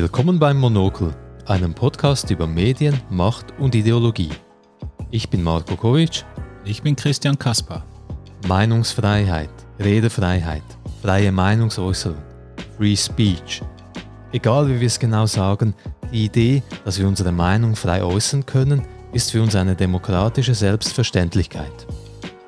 Willkommen beim Monokel, einem Podcast über Medien, Macht und Ideologie. Ich bin Marco Kovic. Ich bin Christian Kaspar. Meinungsfreiheit, Redefreiheit, freie Meinungsäußerung, Free Speech. Egal wie wir es genau sagen, die Idee, dass wir unsere Meinung frei äußern können, ist für uns eine demokratische Selbstverständlichkeit.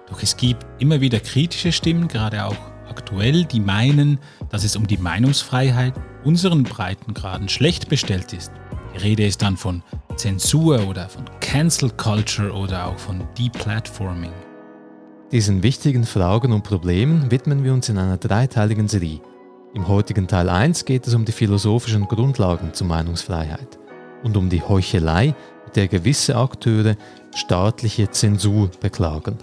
Doch es gibt immer wieder kritische Stimmen, gerade auch aktuell, die meinen, dass es um die Meinungsfreiheit unseren Breitengraden schlecht bestellt ist. Die Rede ist dann von Zensur oder von Cancel Culture oder auch von Deplatforming. Diesen wichtigen Fragen und Problemen widmen wir uns in einer dreiteiligen Serie. Im heutigen Teil 1 geht es um die philosophischen Grundlagen zur Meinungsfreiheit und um die Heuchelei, mit der gewisse Akteure staatliche Zensur beklagen.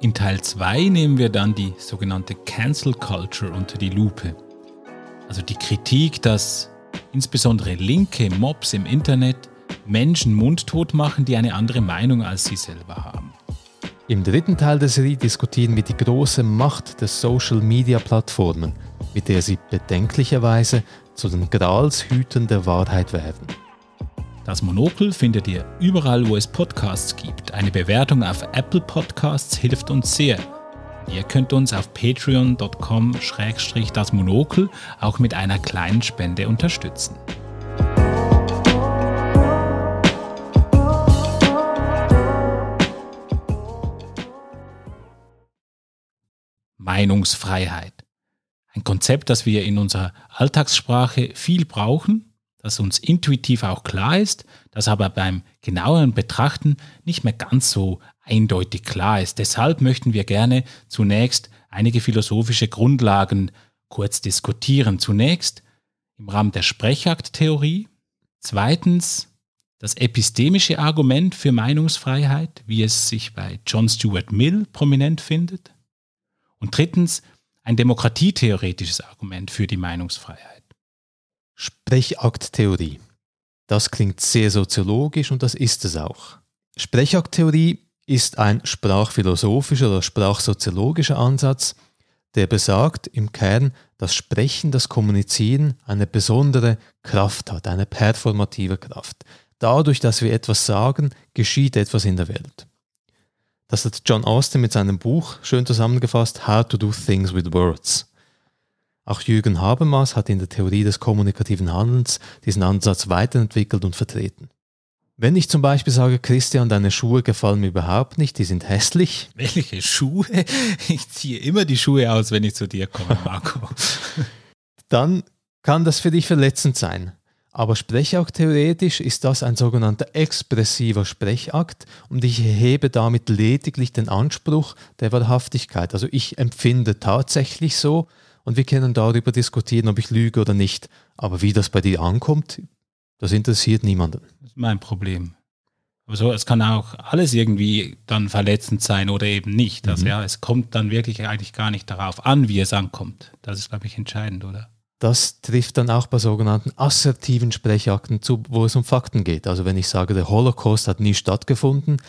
In Teil 2 nehmen wir dann die sogenannte Cancel Culture unter die Lupe. Also die Kritik, dass insbesondere linke Mobs im Internet Menschen mundtot machen, die eine andere Meinung als sie selber haben. Im dritten Teil der Serie diskutieren wir die große Macht der Social-Media-Plattformen, mit der sie bedenklicherweise zu den Gralshütern der Wahrheit werden. Das Monokel findet ihr überall, wo es Podcasts gibt. Eine Bewertung auf Apple Podcasts hilft uns sehr. Ihr könnt uns auf patreon.com-das Monokel auch mit einer kleinen Spende unterstützen. Meinungsfreiheit. Ein Konzept, das wir in unserer Alltagssprache viel brauchen, das uns intuitiv auch klar ist, das aber beim genaueren Betrachten nicht mehr ganz so eindeutig klar ist. Deshalb möchten wir gerne zunächst einige philosophische Grundlagen kurz diskutieren. Zunächst im Rahmen der Sprechakttheorie. Zweitens das epistemische Argument für Meinungsfreiheit, wie es sich bei John Stuart Mill prominent findet. Und drittens ein demokratietheoretisches Argument für die Meinungsfreiheit. Sprechakttheorie. Das klingt sehr soziologisch und das ist es auch. Sprechakttheorie ist ein sprachphilosophischer oder sprachsoziologischer Ansatz, der besagt im Kern, dass Sprechen, das Kommunizieren eine besondere Kraft hat, eine performative Kraft. Dadurch, dass wir etwas sagen, geschieht etwas in der Welt. Das hat John Austin mit seinem Buch schön zusammengefasst, How to Do Things with Words. Auch Jürgen Habermas hat in der Theorie des kommunikativen Handelns diesen Ansatz weiterentwickelt und vertreten. Wenn ich zum Beispiel sage, Christian, deine Schuhe gefallen mir überhaupt nicht, die sind hässlich. Welche Schuhe? Ich ziehe immer die Schuhe aus, wenn ich zu dir komme, Marco. Dann kann das für dich verletzend sein. Aber Sprechakt theoretisch ist das ein sogenannter expressiver Sprechakt und ich erhebe damit lediglich den Anspruch der Wahrhaftigkeit. Also ich empfinde tatsächlich so und wir können darüber diskutieren, ob ich lüge oder nicht. Aber wie das bei dir ankommt, das interessiert niemanden. Das ist mein Problem. Also es kann auch alles irgendwie dann verletzend sein oder eben nicht. Also mhm. ja, es kommt dann wirklich eigentlich gar nicht darauf an, wie es ankommt. Das ist, glaube ich, entscheidend, oder? Das trifft dann auch bei sogenannten assertiven Sprechakten zu, wo es um Fakten geht. Also wenn ich sage, der Holocaust hat nie stattgefunden,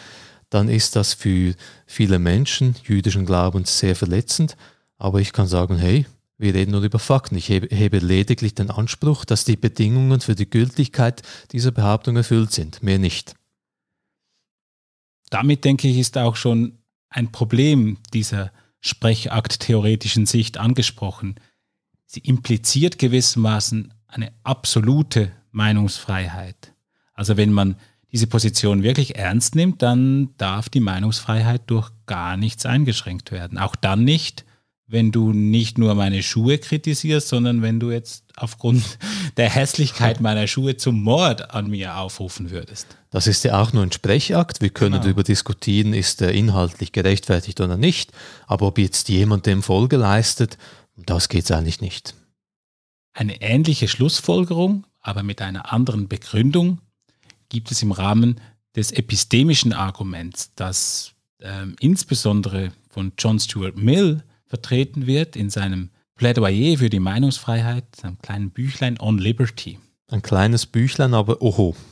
dann ist das für viele Menschen jüdischen Glaubens sehr verletzend. Aber ich kann sagen, hey, wir reden nur über Fakten. Ich hebe, lediglich den Anspruch, dass die Bedingungen für die Gültigkeit dieser Behauptung erfüllt sind, mehr nicht. Damit denke ich, ist auch schon ein Problem dieser Sprechakt-theoretischen Sicht angesprochen sie impliziert gewissermaßen eine absolute Meinungsfreiheit. Also wenn man diese Position wirklich ernst nimmt, dann darf die Meinungsfreiheit durch gar nichts eingeschränkt werden. Auch dann nicht, wenn du nicht nur meine Schuhe kritisierst, sondern wenn du jetzt aufgrund der Hässlichkeit meiner Schuhe zum Mord an mir aufrufen würdest. Das ist ja auch nur ein Sprechakt. Wir können genau. darüber diskutieren, ist er inhaltlich gerechtfertigt oder nicht. Aber ob jetzt jemand dem Folge leistet, das geht es eigentlich nicht. Eine ähnliche Schlussfolgerung, aber mit einer anderen Begründung, gibt es im Rahmen des epistemischen Arguments, das ähm, insbesondere von John Stuart Mill vertreten wird in seinem Plädoyer für die Meinungsfreiheit, seinem kleinen Büchlein On Liberty. Ein kleines Büchlein, aber oho.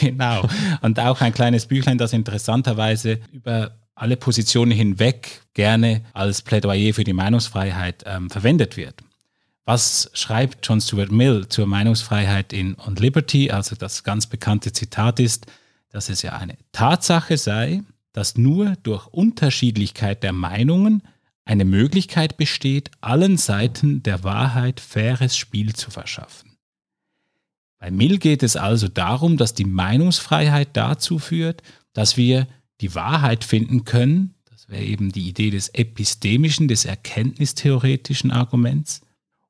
Genau. Und auch ein kleines Büchlein, das interessanterweise über alle Positionen hinweg gerne als Plädoyer für die Meinungsfreiheit ähm, verwendet wird. Was schreibt John Stuart Mill zur Meinungsfreiheit in On Liberty? Also das ganz bekannte Zitat ist, dass es ja eine Tatsache sei, dass nur durch Unterschiedlichkeit der Meinungen eine Möglichkeit besteht, allen Seiten der Wahrheit faires Spiel zu verschaffen. Bei Mill geht es also darum, dass die Meinungsfreiheit dazu führt, dass wir die Wahrheit finden können, das wäre eben die Idee des epistemischen, des erkenntnistheoretischen Arguments,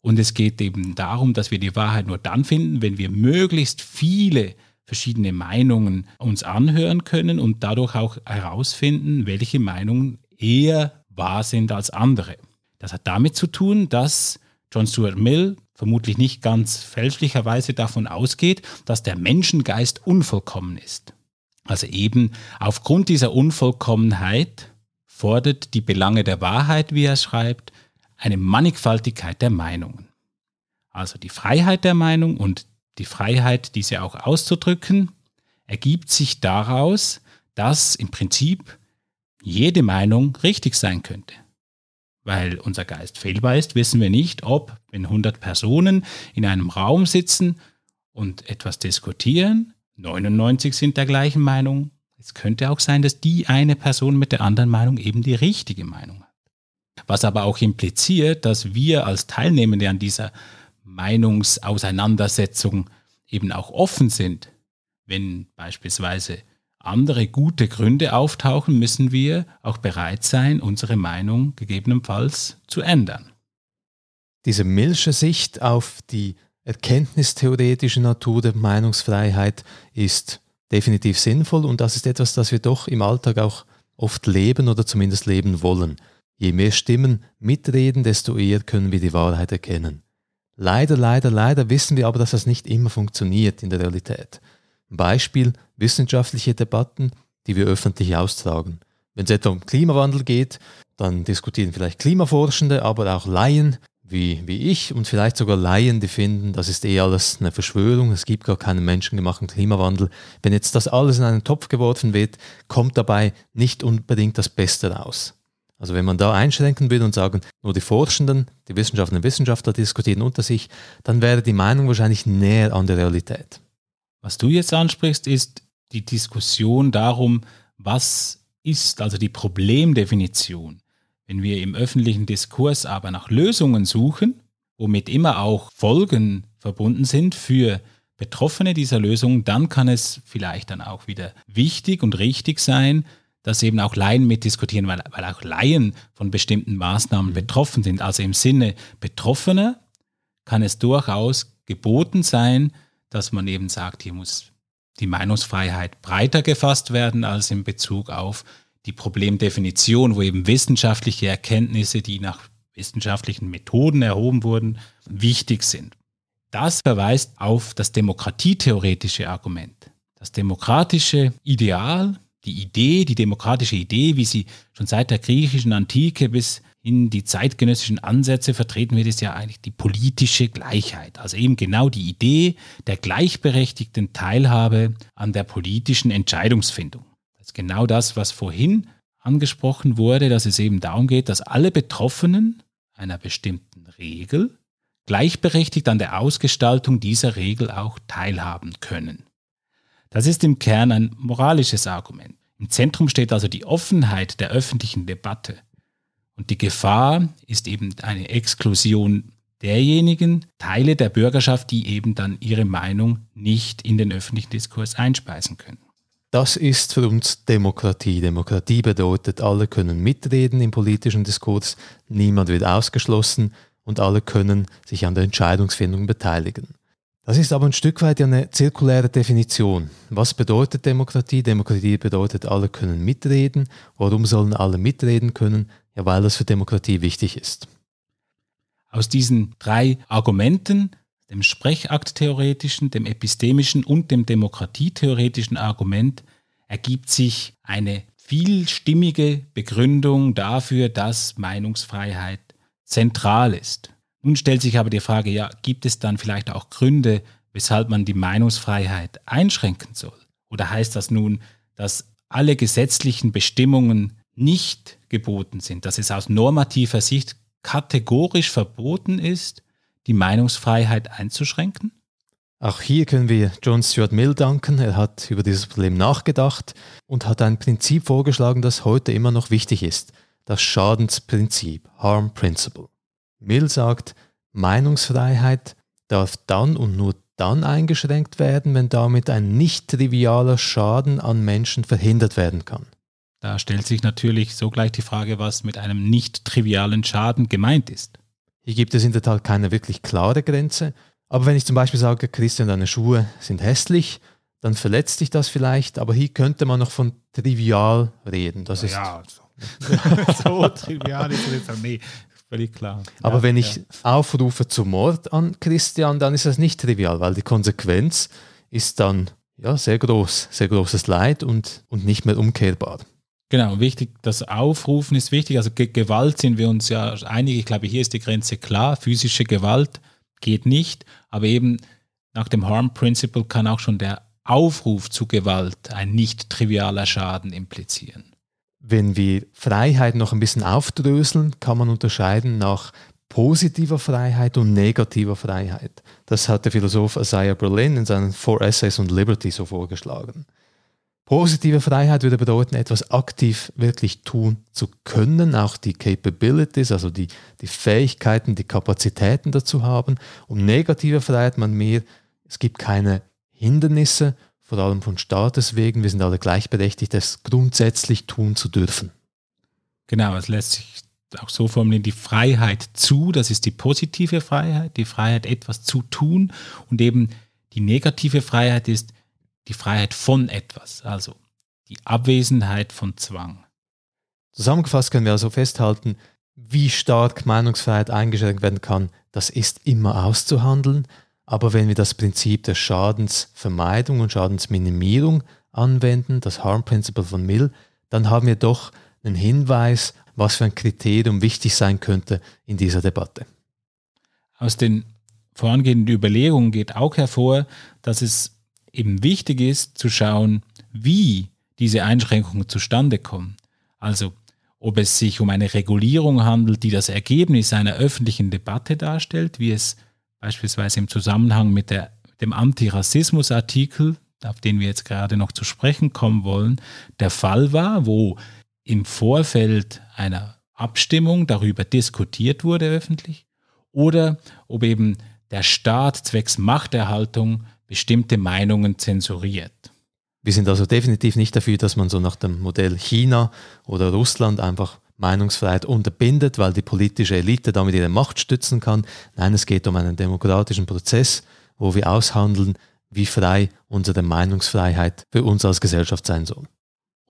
und es geht eben darum, dass wir die Wahrheit nur dann finden, wenn wir möglichst viele verschiedene Meinungen uns anhören können und dadurch auch herausfinden, welche Meinungen eher wahr sind als andere. Das hat damit zu tun, dass John Stuart Mill vermutlich nicht ganz fälschlicherweise davon ausgeht, dass der Menschengeist unvollkommen ist. Also eben aufgrund dieser Unvollkommenheit fordert die Belange der Wahrheit, wie er schreibt, eine Mannigfaltigkeit der Meinungen. Also die Freiheit der Meinung und die Freiheit, diese auch auszudrücken, ergibt sich daraus, dass im Prinzip jede Meinung richtig sein könnte. Weil unser Geist fehlbar ist, wissen wir nicht, ob, wenn 100 Personen in einem Raum sitzen und etwas diskutieren, 99 sind der gleichen Meinung. Es könnte auch sein, dass die eine Person mit der anderen Meinung eben die richtige Meinung hat. Was aber auch impliziert, dass wir als Teilnehmende an dieser Meinungsauseinandersetzung eben auch offen sind. Wenn beispielsweise andere gute Gründe auftauchen, müssen wir auch bereit sein, unsere Meinung gegebenenfalls zu ändern. Diese Milsche Sicht auf die erkenntnistheoretische Natur der Meinungsfreiheit ist definitiv sinnvoll und das ist etwas, das wir doch im Alltag auch oft leben oder zumindest leben wollen. Je mehr Stimmen mitreden, desto eher können wir die Wahrheit erkennen. Leider, leider, leider wissen wir aber, dass das nicht immer funktioniert in der Realität. Beispiel wissenschaftliche Debatten, die wir öffentlich austragen. Wenn es etwa um Klimawandel geht, dann diskutieren vielleicht Klimaforschende, aber auch Laien wie, wie ich und vielleicht sogar Laien, die finden, das ist eh alles eine Verschwörung, es gibt gar keinen menschengemachten Klimawandel. Wenn jetzt das alles in einen Topf geworfen wird, kommt dabei nicht unbedingt das Beste raus. Also wenn man da einschränken will und sagen, nur die Forschenden, die Wissenschaftlerinnen und Wissenschaftler diskutieren unter sich, dann wäre die Meinung wahrscheinlich näher an der Realität. Was du jetzt ansprichst, ist die Diskussion darum, was ist also die Problemdefinition. Wenn wir im öffentlichen Diskurs aber nach Lösungen suchen, womit immer auch Folgen verbunden sind für Betroffene dieser Lösungen, dann kann es vielleicht dann auch wieder wichtig und richtig sein, dass eben auch Laien mitdiskutieren, weil, weil auch Laien von bestimmten Maßnahmen mhm. betroffen sind. Also im Sinne Betroffener kann es durchaus geboten sein, dass man eben sagt, hier muss die Meinungsfreiheit breiter gefasst werden als in Bezug auf die Problemdefinition, wo eben wissenschaftliche Erkenntnisse, die nach wissenschaftlichen Methoden erhoben wurden, wichtig sind. Das verweist auf das demokratietheoretische Argument. Das demokratische Ideal die Idee, die demokratische Idee, wie sie schon seit der griechischen Antike bis in die zeitgenössischen Ansätze vertreten wird, ist ja eigentlich die politische Gleichheit. Also eben genau die Idee der gleichberechtigten Teilhabe an der politischen Entscheidungsfindung. Das ist genau das, was vorhin angesprochen wurde, dass es eben darum geht, dass alle Betroffenen einer bestimmten Regel gleichberechtigt an der Ausgestaltung dieser Regel auch teilhaben können. Das ist im Kern ein moralisches Argument. Im Zentrum steht also die Offenheit der öffentlichen Debatte. Und die Gefahr ist eben eine Exklusion derjenigen Teile der Bürgerschaft, die eben dann ihre Meinung nicht in den öffentlichen Diskurs einspeisen können. Das ist für uns Demokratie. Demokratie bedeutet, alle können mitreden im politischen Diskurs, niemand wird ausgeschlossen und alle können sich an der Entscheidungsfindung beteiligen. Das ist aber ein Stück weit eine zirkuläre Definition. Was bedeutet Demokratie? Demokratie bedeutet, alle können mitreden. Warum sollen alle mitreden können? Ja, weil das für Demokratie wichtig ist. Aus diesen drei Argumenten, dem Sprechakttheoretischen, dem epistemischen und dem demokratietheoretischen Argument, ergibt sich eine vielstimmige Begründung dafür, dass Meinungsfreiheit zentral ist. Nun stellt sich aber die Frage, ja, gibt es dann vielleicht auch Gründe, weshalb man die Meinungsfreiheit einschränken soll? Oder heißt das nun, dass alle gesetzlichen Bestimmungen nicht geboten sind, dass es aus normativer Sicht kategorisch verboten ist, die Meinungsfreiheit einzuschränken? Auch hier können wir John Stuart Mill danken. Er hat über dieses Problem nachgedacht und hat ein Prinzip vorgeschlagen, das heute immer noch wichtig ist. Das Schadensprinzip, Harm Principle. Mill sagt, Meinungsfreiheit darf dann und nur dann eingeschränkt werden, wenn damit ein nicht trivialer Schaden an Menschen verhindert werden kann. Da stellt sich natürlich sogleich die Frage, was mit einem nicht trivialen Schaden gemeint ist. Hier gibt es in der Tat keine wirklich klare Grenze, aber wenn ich zum Beispiel sage, Christian, deine Schuhe sind hässlich, dann verletzt dich das vielleicht, aber hier könnte man noch von trivial reden. Das ja, ist so, so trivial ist es jetzt nee, völlig klar. Aber ja, wenn ich ja. aufrufe zum Mord an Christian, dann ist das nicht trivial, weil die Konsequenz ist dann ja, sehr groß, sehr großes Leid und, und nicht mehr umkehrbar. Genau, wichtig, das Aufrufen ist wichtig. Also Gewalt sind wir uns ja einig. Ich glaube, hier ist die Grenze klar. Physische Gewalt geht nicht, aber eben nach dem Harm Principle kann auch schon der Aufruf zu Gewalt ein nicht trivialer Schaden implizieren. Wenn wir Freiheit noch ein bisschen aufdröseln, kann man unterscheiden nach positiver Freiheit und negativer Freiheit. Das hat der Philosoph Isaiah Berlin in seinen Four Essays on Liberty so vorgeschlagen. Positive Freiheit würde bedeuten, etwas aktiv wirklich tun zu können, auch die Capabilities, also die, die Fähigkeiten, die Kapazitäten dazu haben. Um negative Freiheit man mehr, es gibt keine Hindernisse, vor allem von Staates wegen, wir sind alle gleichberechtigt, es grundsätzlich tun zu dürfen. Genau, es lässt sich auch so formulieren, die Freiheit zu, das ist die positive Freiheit, die Freiheit etwas zu tun und eben die negative Freiheit ist die Freiheit von etwas, also die Abwesenheit von Zwang. Zusammengefasst können wir also festhalten, wie stark Meinungsfreiheit eingeschränkt werden kann, das ist immer auszuhandeln, aber wenn wir das Prinzip der Schadensvermeidung und Schadensminimierung anwenden, das Harm Principle von Mill, dann haben wir doch einen Hinweis, was für ein Kriterium wichtig sein könnte in dieser Debatte. Aus den vorangehenden Überlegungen geht auch hervor, dass es eben wichtig ist zu schauen, wie diese Einschränkungen zustande kommen. Also ob es sich um eine Regulierung handelt, die das Ergebnis einer öffentlichen Debatte darstellt, wie es beispielsweise im Zusammenhang mit der, dem Antirassismus-Artikel, auf den wir jetzt gerade noch zu sprechen kommen wollen, der Fall war, wo im Vorfeld einer Abstimmung darüber diskutiert wurde öffentlich, oder ob eben der Staat zwecks Machterhaltung bestimmte Meinungen zensuriert. Wir sind also definitiv nicht dafür, dass man so nach dem Modell China oder Russland einfach Meinungsfreiheit unterbindet, weil die politische Elite damit ihre Macht stützen kann. Nein, es geht um einen demokratischen Prozess, wo wir aushandeln, wie frei unsere Meinungsfreiheit für uns als Gesellschaft sein soll.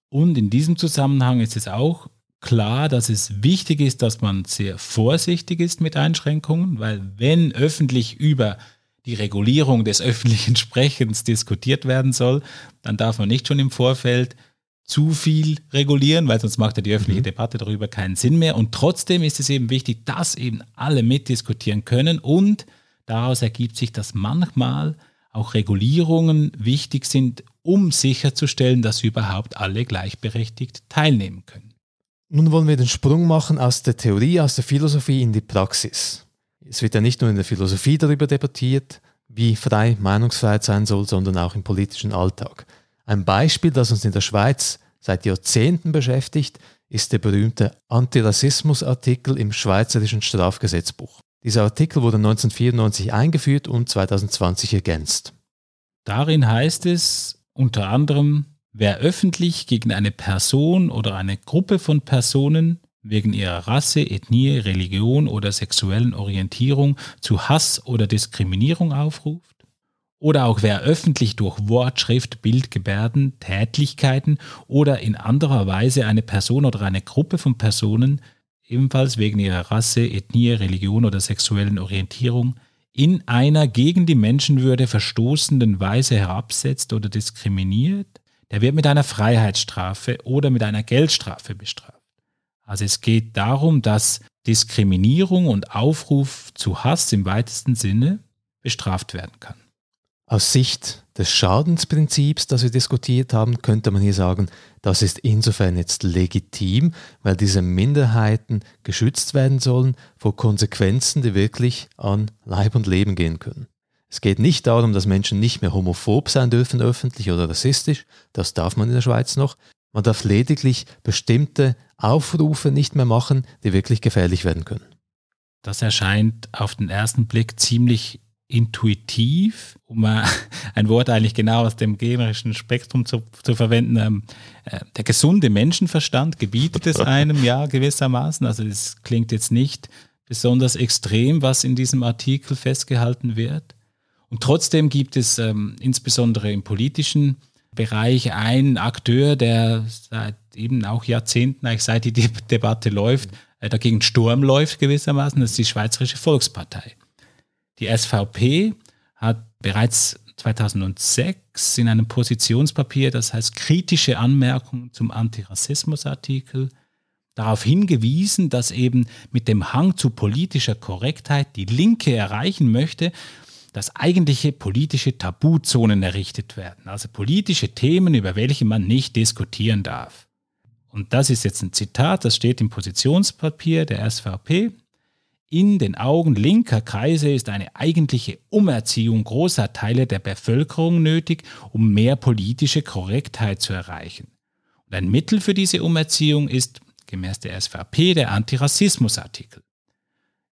Und in diesem Zusammenhang ist es auch klar, dass es wichtig ist, dass man sehr vorsichtig ist mit Einschränkungen, weil wenn öffentlich über die Regulierung des öffentlichen Sprechens diskutiert werden soll, dann darf man nicht schon im Vorfeld zu viel regulieren, weil sonst macht ja die öffentliche mhm. Debatte darüber keinen Sinn mehr. Und trotzdem ist es eben wichtig, dass eben alle mitdiskutieren können und daraus ergibt sich, dass manchmal auch Regulierungen wichtig sind, um sicherzustellen, dass überhaupt alle gleichberechtigt teilnehmen können. Nun wollen wir den Sprung machen aus der Theorie, aus der Philosophie in die Praxis. Es wird ja nicht nur in der Philosophie darüber debattiert, wie frei Meinungsfreiheit sein soll, sondern auch im politischen Alltag. Ein Beispiel, das uns in der Schweiz seit Jahrzehnten beschäftigt, ist der berühmte Antirassismus-Artikel im Schweizerischen Strafgesetzbuch. Dieser Artikel wurde 1994 eingeführt und 2020 ergänzt. Darin heißt es unter anderem, wer öffentlich gegen eine Person oder eine Gruppe von Personen wegen ihrer Rasse, Ethnie, Religion oder sexuellen Orientierung zu Hass oder Diskriminierung aufruft? Oder auch wer öffentlich durch Wort, Schrift, Bild, Gebärden, Tätlichkeiten oder in anderer Weise eine Person oder eine Gruppe von Personen ebenfalls wegen ihrer Rasse, Ethnie, Religion oder sexuellen Orientierung in einer gegen die Menschenwürde verstoßenden Weise herabsetzt oder diskriminiert, der wird mit einer Freiheitsstrafe oder mit einer Geldstrafe bestraft. Also es geht darum, dass Diskriminierung und Aufruf zu Hass im weitesten Sinne bestraft werden kann. Aus Sicht des Schadensprinzips, das wir diskutiert haben, könnte man hier sagen, das ist insofern jetzt legitim, weil diese Minderheiten geschützt werden sollen vor Konsequenzen, die wirklich an Leib und Leben gehen können. Es geht nicht darum, dass Menschen nicht mehr homophob sein dürfen öffentlich oder rassistisch, das darf man in der Schweiz noch. Man darf lediglich bestimmte Aufrufe nicht mehr machen, die wirklich gefährlich werden können. Das erscheint auf den ersten Blick ziemlich intuitiv, um ein Wort eigentlich genau aus dem generischen Spektrum zu, zu verwenden. Ähm, äh, der gesunde Menschenverstand gebietet es einem ja gewissermaßen. Also es klingt jetzt nicht besonders extrem, was in diesem Artikel festgehalten wird. Und trotzdem gibt es ähm, insbesondere im politischen Bereich einen Akteur, der seit eben auch Jahrzehnten, eigentlich seit die De Debatte läuft, äh, dagegen Sturm läuft gewissermaßen, das ist die Schweizerische Volkspartei. Die SVP hat bereits 2006 in einem Positionspapier, das heißt kritische Anmerkungen zum Antirassismusartikel, darauf hingewiesen, dass eben mit dem Hang zu politischer Korrektheit die Linke erreichen möchte, dass eigentliche politische Tabuzonen errichtet werden, also politische Themen, über welche man nicht diskutieren darf. Und das ist jetzt ein Zitat, das steht im Positionspapier der SVP. In den Augen linker Kreise ist eine eigentliche Umerziehung großer Teile der Bevölkerung nötig, um mehr politische Korrektheit zu erreichen. Und ein Mittel für diese Umerziehung ist, gemäß der SVP, der Antirassismusartikel.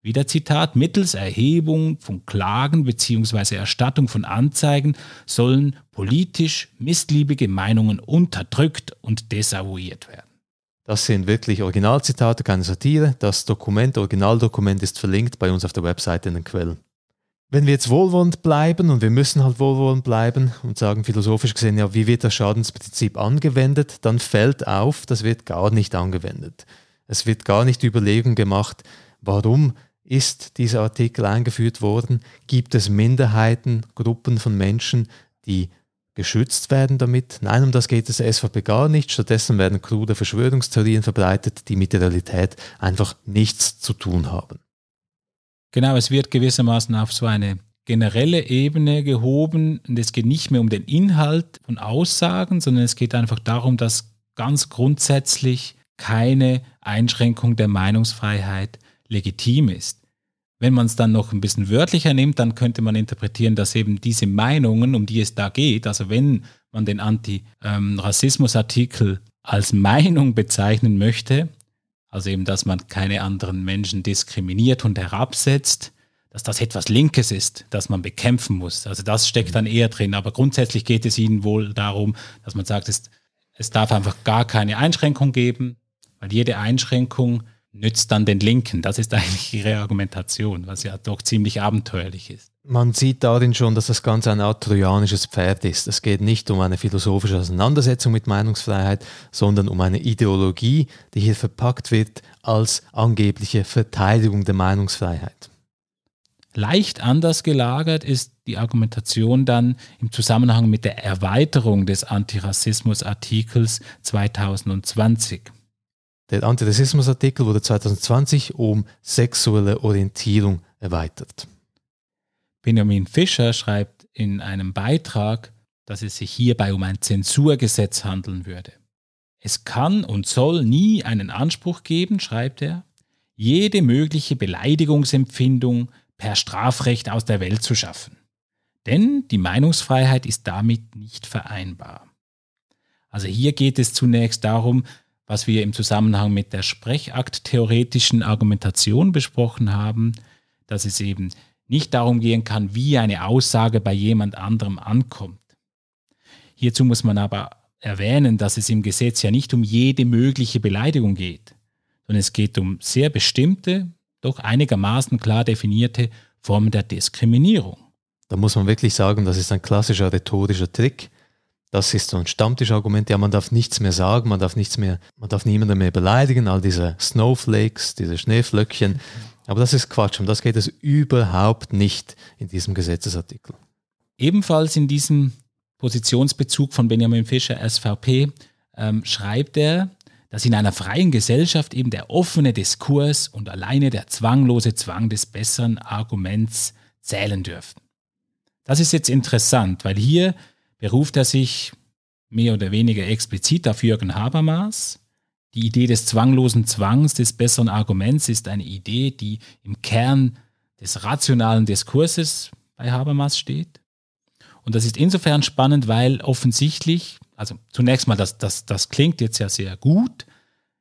Wieder Zitat, mittels Erhebung von Klagen bzw. Erstattung von Anzeigen sollen politisch missliebige Meinungen unterdrückt und desavouiert werden. Das sind wirklich Originalzitate, keine Satire. Das Dokument, Originaldokument ist verlinkt bei uns auf der Webseite in den Quellen. Wenn wir jetzt wohlwollend bleiben, und wir müssen halt wohlwollend bleiben und sagen philosophisch gesehen, ja, wie wird das Schadensprinzip angewendet, dann fällt auf, das wird gar nicht angewendet. Es wird gar nicht die Überlegung gemacht, warum ist dieser Artikel eingeführt worden? Gibt es Minderheiten, Gruppen von Menschen, die geschützt werden damit? Nein, um das geht es der SVP gar nicht. Stattdessen werden krude Verschwörungstheorien verbreitet, die mit der Realität einfach nichts zu tun haben. Genau, es wird gewissermaßen auf so eine generelle Ebene gehoben und es geht nicht mehr um den Inhalt von Aussagen, sondern es geht einfach darum, dass ganz grundsätzlich keine Einschränkung der Meinungsfreiheit legitim ist. Wenn man es dann noch ein bisschen wörtlicher nimmt, dann könnte man interpretieren, dass eben diese Meinungen, um die es da geht, also wenn man den Anti-Rassismus-Artikel als Meinung bezeichnen möchte, also eben, dass man keine anderen Menschen diskriminiert und herabsetzt, dass das etwas Linkes ist, das man bekämpfen muss. Also das steckt dann eher drin. Aber grundsätzlich geht es Ihnen wohl darum, dass man sagt, es, es darf einfach gar keine Einschränkung geben, weil jede Einschränkung nützt dann den Linken. Das ist eigentlich ihre Argumentation, was ja doch ziemlich abenteuerlich ist. Man sieht darin schon, dass das Ganze ein Art trojanisches Pferd ist. Es geht nicht um eine philosophische Auseinandersetzung mit Meinungsfreiheit, sondern um eine Ideologie, die hier verpackt wird als angebliche Verteidigung der Meinungsfreiheit. Leicht anders gelagert ist die Argumentation dann im Zusammenhang mit der Erweiterung des Antirassismus-Artikels 2020. Der Antirassismusartikel wurde 2020 um sexuelle Orientierung erweitert. Benjamin Fischer schreibt in einem Beitrag, dass es sich hierbei um ein Zensurgesetz handeln würde. Es kann und soll nie einen Anspruch geben, schreibt er, jede mögliche Beleidigungsempfindung per Strafrecht aus der Welt zu schaffen. Denn die Meinungsfreiheit ist damit nicht vereinbar. Also hier geht es zunächst darum, was wir im Zusammenhang mit der Sprechakt-theoretischen Argumentation besprochen haben, dass es eben nicht darum gehen kann, wie eine Aussage bei jemand anderem ankommt. Hierzu muss man aber erwähnen, dass es im Gesetz ja nicht um jede mögliche Beleidigung geht, sondern es geht um sehr bestimmte, doch einigermaßen klar definierte Formen der Diskriminierung. Da muss man wirklich sagen, das ist ein klassischer rhetorischer Trick, das ist so ein Stammtischargument. Ja, man darf nichts mehr sagen, man darf nichts mehr, man darf niemanden mehr beleidigen, all diese Snowflakes, diese Schneeflöckchen. Aber das ist Quatsch und das geht es überhaupt nicht in diesem Gesetzesartikel. Ebenfalls in diesem Positionsbezug von Benjamin Fischer, SVP, ähm, schreibt er, dass in einer freien Gesellschaft eben der offene Diskurs und alleine der zwanglose Zwang des besseren Arguments zählen dürfen. Das ist jetzt interessant, weil hier beruft er sich mehr oder weniger explizit auf Jürgen Habermas. Die Idee des zwanglosen Zwangs, des besseren Arguments ist eine Idee, die im Kern des rationalen Diskurses bei Habermas steht. Und das ist insofern spannend, weil offensichtlich, also zunächst mal, das, das, das klingt jetzt ja sehr gut.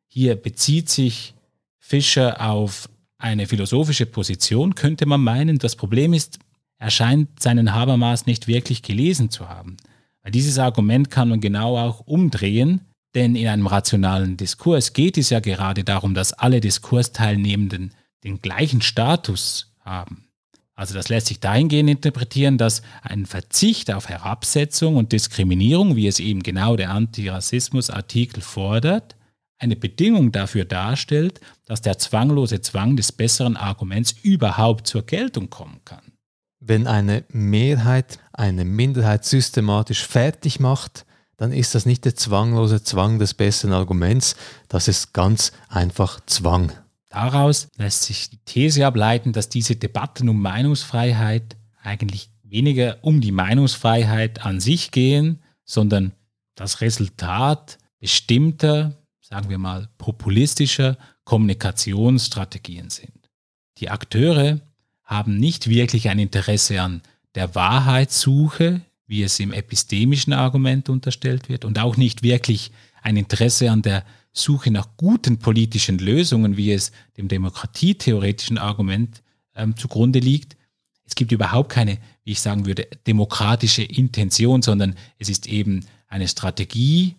Hier bezieht sich Fischer auf eine philosophische Position, könnte man meinen. Das Problem ist, er scheint seinen Habermas nicht wirklich gelesen zu haben. Weil dieses Argument kann man genau auch umdrehen, denn in einem rationalen Diskurs geht es ja gerade darum, dass alle Diskursteilnehmenden den gleichen Status haben. Also das lässt sich dahingehend interpretieren, dass ein Verzicht auf Herabsetzung und Diskriminierung, wie es eben genau der Antirassismus-Artikel fordert, eine Bedingung dafür darstellt, dass der zwanglose Zwang des besseren Arguments überhaupt zur Geltung kommen kann. Wenn eine Mehrheit eine Minderheit systematisch fertig macht, dann ist das nicht der zwanglose Zwang des besseren Arguments, das ist ganz einfach Zwang. Daraus lässt sich die These ableiten, dass diese Debatten um Meinungsfreiheit eigentlich weniger um die Meinungsfreiheit an sich gehen, sondern das Resultat bestimmter, sagen wir mal, populistischer Kommunikationsstrategien sind. Die Akteure haben nicht wirklich ein Interesse an der Wahrheitssuche, wie es im epistemischen Argument unterstellt wird, und auch nicht wirklich ein Interesse an der Suche nach guten politischen Lösungen, wie es dem demokratietheoretischen Argument ähm, zugrunde liegt. Es gibt überhaupt keine, wie ich sagen würde, demokratische Intention, sondern es ist eben eine Strategie,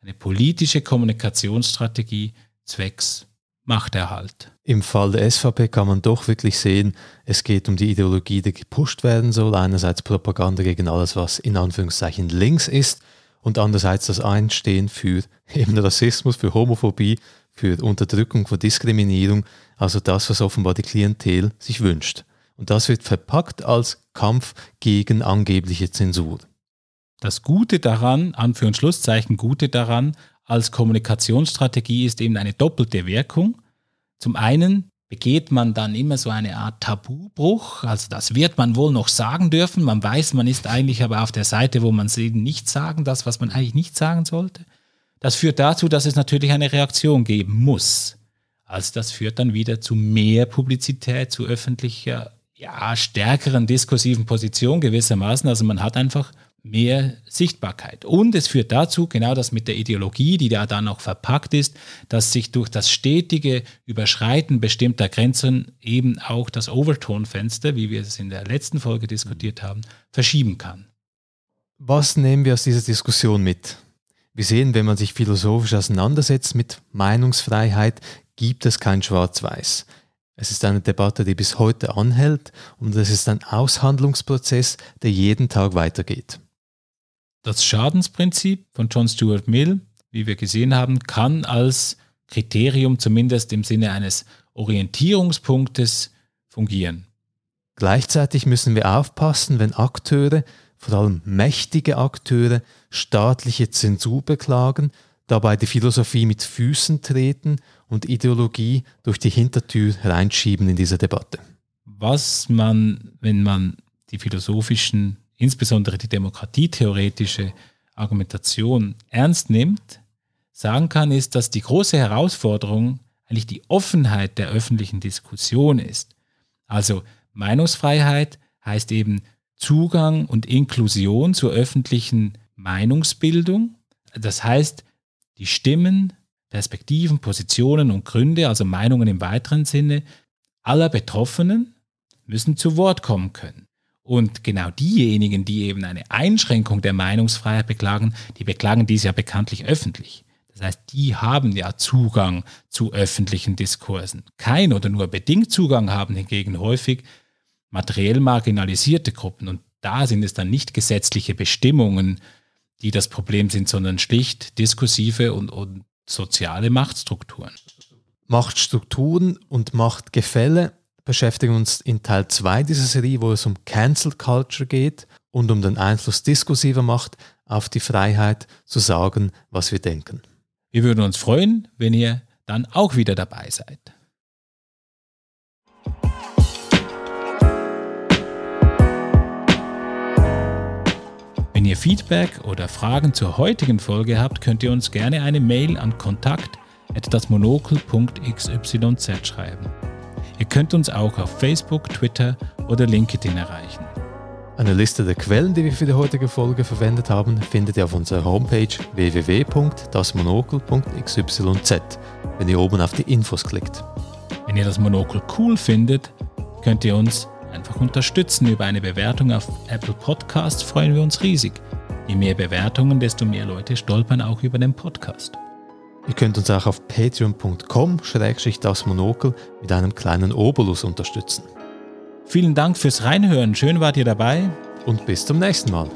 eine politische Kommunikationsstrategie zwecks Machterhalt. Im Fall der SVP kann man doch wirklich sehen, es geht um die Ideologie, die gepusht werden soll. Einerseits Propaganda gegen alles, was in Anführungszeichen links ist und andererseits das Einstehen für eben Rassismus, für Homophobie, für Unterdrückung, für Diskriminierung, also das, was offenbar die Klientel sich wünscht. Und das wird verpackt als Kampf gegen angebliche Zensur. Das Gute daran, Anführ- und Schlusszeichen Gute daran, als Kommunikationsstrategie ist eben eine doppelte Wirkung. Zum einen begeht man dann immer so eine Art Tabubruch, also das wird man wohl noch sagen dürfen, man weiß, man ist eigentlich aber auf der Seite, wo man es eben nicht sagen, das, was man eigentlich nicht sagen sollte. Das führt dazu, dass es natürlich eine Reaktion geben muss. Also das führt dann wieder zu mehr Publizität, zu öffentlicher, ja, stärkeren diskursiven Position gewissermaßen. Also man hat einfach mehr Sichtbarkeit. Und es führt dazu, genau das mit der Ideologie, die da dann noch verpackt ist, dass sich durch das stetige Überschreiten bestimmter Grenzen eben auch das Overtone-Fenster, wie wir es in der letzten Folge diskutiert haben, verschieben kann. Was nehmen wir aus dieser Diskussion mit? Wir sehen, wenn man sich philosophisch auseinandersetzt mit Meinungsfreiheit, gibt es kein Schwarz-Weiß. Es ist eine Debatte, die bis heute anhält und es ist ein Aushandlungsprozess, der jeden Tag weitergeht. Das Schadensprinzip von John Stuart Mill, wie wir gesehen haben, kann als Kriterium zumindest im Sinne eines Orientierungspunktes fungieren. Gleichzeitig müssen wir aufpassen, wenn Akteure, vor allem mächtige Akteure, staatliche Zensur beklagen, dabei die Philosophie mit Füßen treten und Ideologie durch die Hintertür reinschieben in diese Debatte. Was man, wenn man die philosophischen insbesondere die demokratietheoretische Argumentation ernst nimmt, sagen kann, ist, dass die große Herausforderung eigentlich die Offenheit der öffentlichen Diskussion ist. Also Meinungsfreiheit heißt eben Zugang und Inklusion zur öffentlichen Meinungsbildung. Das heißt, die Stimmen, Perspektiven, Positionen und Gründe, also Meinungen im weiteren Sinne, aller Betroffenen müssen zu Wort kommen können. Und genau diejenigen, die eben eine Einschränkung der Meinungsfreiheit beklagen, die beklagen dies ja bekanntlich öffentlich. Das heißt, die haben ja Zugang zu öffentlichen Diskursen. Kein oder nur bedingt Zugang haben hingegen häufig materiell marginalisierte Gruppen. Und da sind es dann nicht gesetzliche Bestimmungen, die das Problem sind, sondern schlicht diskursive und, und soziale Machtstrukturen. Machtstrukturen und Machtgefälle beschäftigen uns in Teil 2 dieser Serie, wo es um Cancel Culture geht und um den Einfluss diskursiver Macht auf die Freiheit zu sagen, was wir denken. Wir würden uns freuen, wenn ihr dann auch wieder dabei seid. Ihr Feedback oder Fragen zur heutigen Folge habt, könnt ihr uns gerne eine Mail an kontakt@dasmonokel.xyz schreiben. Ihr könnt uns auch auf Facebook, Twitter oder LinkedIn erreichen. Eine Liste der Quellen, die wir für die heutige Folge verwendet haben, findet ihr auf unserer Homepage www.dasmonokel.xyz, wenn ihr oben auf die Infos klickt. Wenn ihr das Monokel cool findet, könnt ihr uns einfach unterstützen. Über eine Bewertung auf Apple Podcasts freuen wir uns riesig. Je mehr Bewertungen, desto mehr Leute stolpern auch über den Podcast. Ihr könnt uns auch auf patreon.com das Monokel mit einem kleinen Obolus unterstützen. Vielen Dank fürs Reinhören. Schön wart ihr dabei. Und bis zum nächsten Mal.